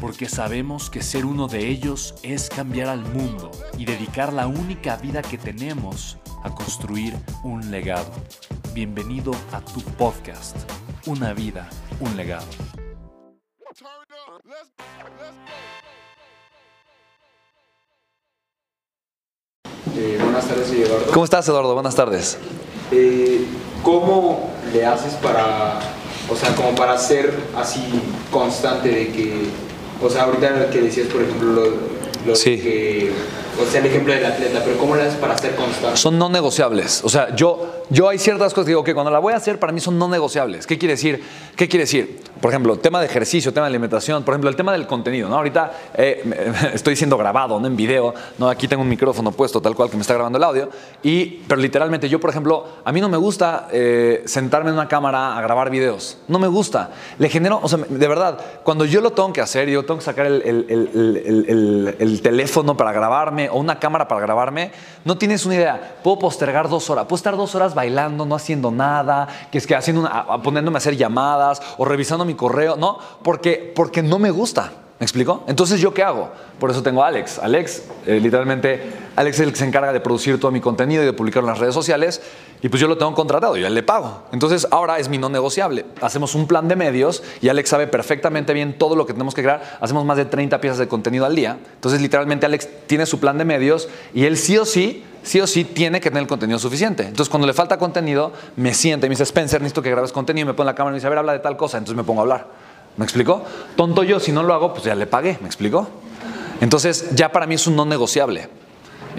porque sabemos que ser uno de ellos es cambiar al mundo y dedicar la única vida que tenemos a construir un legado. Bienvenido a tu podcast, Una vida, un legado. Eh, buenas tardes, Eduardo. ¿Cómo estás, Eduardo? Buenas tardes. Eh, ¿Cómo le haces para, o sea, como para ser así constante de que o sea, ahorita que decías, por ejemplo, lo, lo que, o sea, el ejemplo del atleta, pero ¿cómo haces para ser constante? Son no negociables. O sea, yo, yo hay ciertas cosas que digo que cuando la voy a hacer para mí son no negociables. ¿Qué quiere decir? ¿Qué quiere decir? Por ejemplo, tema de ejercicio, tema de alimentación, por ejemplo, el tema del contenido, ¿no? Ahorita eh, estoy siendo grabado, ¿no? En video, ¿no? Aquí tengo un micrófono puesto tal cual que me está grabando el audio. Y, pero literalmente yo, por ejemplo, a mí no me gusta eh, sentarme en una cámara a grabar videos. No me gusta. Le genero, o sea, de verdad, cuando yo lo tengo que hacer, yo tengo que sacar el, el, el teléfono para grabarme o una cámara para grabarme, no tienes una idea. Puedo postergar dos horas. Puedo estar dos horas bailando, no haciendo nada, que es que haciendo una, poniéndome a hacer llamadas o revisando mi correo, ¿no? Porque, porque no me gusta. ¿Me explico? Entonces, ¿yo qué hago? Por eso tengo a Alex. Alex, eh, literalmente, Alex es el que se encarga de producir todo mi contenido y de publicarlo en las redes sociales. Y pues yo lo tengo contratado, yo le pago. Entonces, ahora es mi no negociable. Hacemos un plan de medios y Alex sabe perfectamente bien todo lo que tenemos que crear. Hacemos más de 30 piezas de contenido al día. Entonces, literalmente, Alex tiene su plan de medios y él sí o sí sí o sí tiene que tener el contenido suficiente. Entonces, cuando le falta contenido, me siente y me dice, Spencer, necesito que grabes contenido, me pone la cámara y me dice, a ver, habla de tal cosa. Entonces me pongo a hablar. ¿Me explicó? Tonto yo, si no lo hago, pues ya le pagué. ¿Me explicó? Entonces, ya para mí es un no negociable.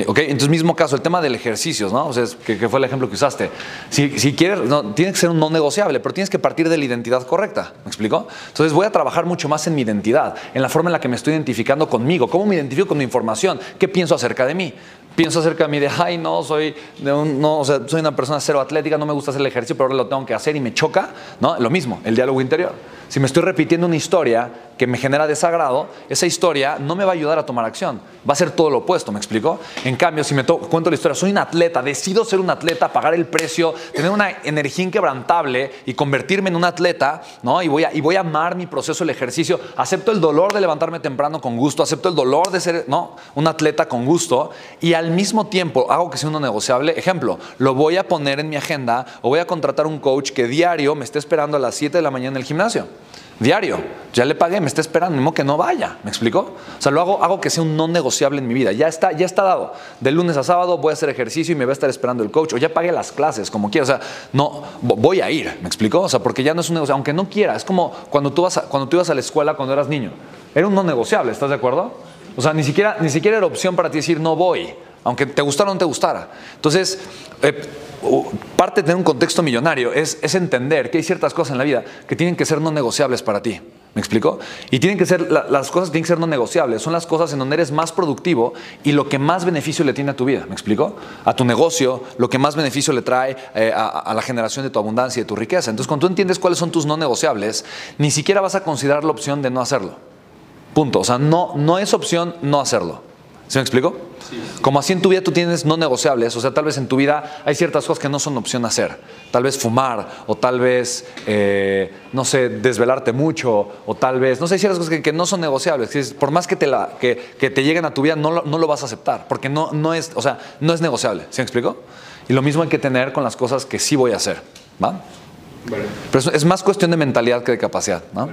¿Ok? Entonces, mismo caso, el tema del ejercicio, ¿no? O sea, que, fue el ejemplo que usaste. Si, si quieres, no, tiene que ser un no negociable, pero tienes que partir de la identidad correcta. ¿Me explico? Entonces, voy a trabajar mucho más en mi identidad, en la forma en la que me estoy identificando conmigo, cómo me identifico con mi información, qué pienso acerca de mí pienso acerca de mí de, ay, no, soy, de un, no, soy una persona cero atlética, no me gusta hacer el ejercicio, pero ahora lo tengo que hacer y me choca, ¿no? Lo mismo, el diálogo interior. Si me estoy repitiendo una historia que me genera desagrado, esa historia no me va a ayudar a tomar acción. Va a ser todo lo opuesto, ¿me explico? En cambio, si me cuento la historia, soy un atleta, decido ser un atleta, pagar el precio, tener una energía inquebrantable y convertirme en un atleta, ¿no? Y voy a, y voy a amar mi proceso, el ejercicio. Acepto el dolor de levantarme temprano con gusto, acepto el dolor de ser, ¿no? Un atleta con gusto y al mismo tiempo hago que sea uno negociable. Ejemplo, lo voy a poner en mi agenda o voy a contratar un coach que diario me esté esperando a las 7 de la mañana en el gimnasio diario. Ya le pagué, me está esperando, mismo que no vaya. ¿Me explico? O sea, lo hago, hago que sea un no negociable en mi vida. Ya está, ya está dado. De lunes a sábado voy a hacer ejercicio y me va a estar esperando el coach. O ya pagué las clases, como quiera. O sea, no, voy a ir. ¿Me explico? O sea, porque ya no es un negocio. Aunque no quiera. Es como cuando tú, vas cuando tú ibas a la escuela cuando eras niño. Era un no negociable, ¿estás de acuerdo? O sea, ni siquiera, ni siquiera era opción para ti decir no voy. Aunque te gustara o no te gustara. Entonces, eh, parte de tener un contexto millonario es, entender que hay ciertas cosas en la vida que tienen que ser no negociables para ti. ¿Me explico? Y tienen que ser, las cosas tienen que ser no negociables. Son las cosas en donde eres más productivo y lo que más beneficio le tiene a tu vida. ¿Me explico? A tu negocio, lo que más beneficio le trae eh, a, la generación de tu abundancia y de tu riqueza. Entonces, cuando tú entiendes cuáles son tus no negociables, ni siquiera vas a considerar la opción de no hacerlo. Punto. O sea, no, no es opción no hacerlo. ¿Se me explico? Como así en tu vida tú tienes no negociables, o sea, tal vez en tu vida hay ciertas cosas que no son opción hacer. Tal vez fumar, o tal vez, eh, no sé, desvelarte mucho, o tal vez, no sé, hay ciertas cosas que, no son negociables. Por más que te, la, que, te lleguen a tu vida, no lo, no lo vas a aceptar, porque no, no, es, o sea, no es negociable. ¿Se me explico? Y lo mismo hay que tener con las cosas que sí voy a hacer. ¿va? Pero es, más cuestión de mentalidad que de capacidad. ¿no?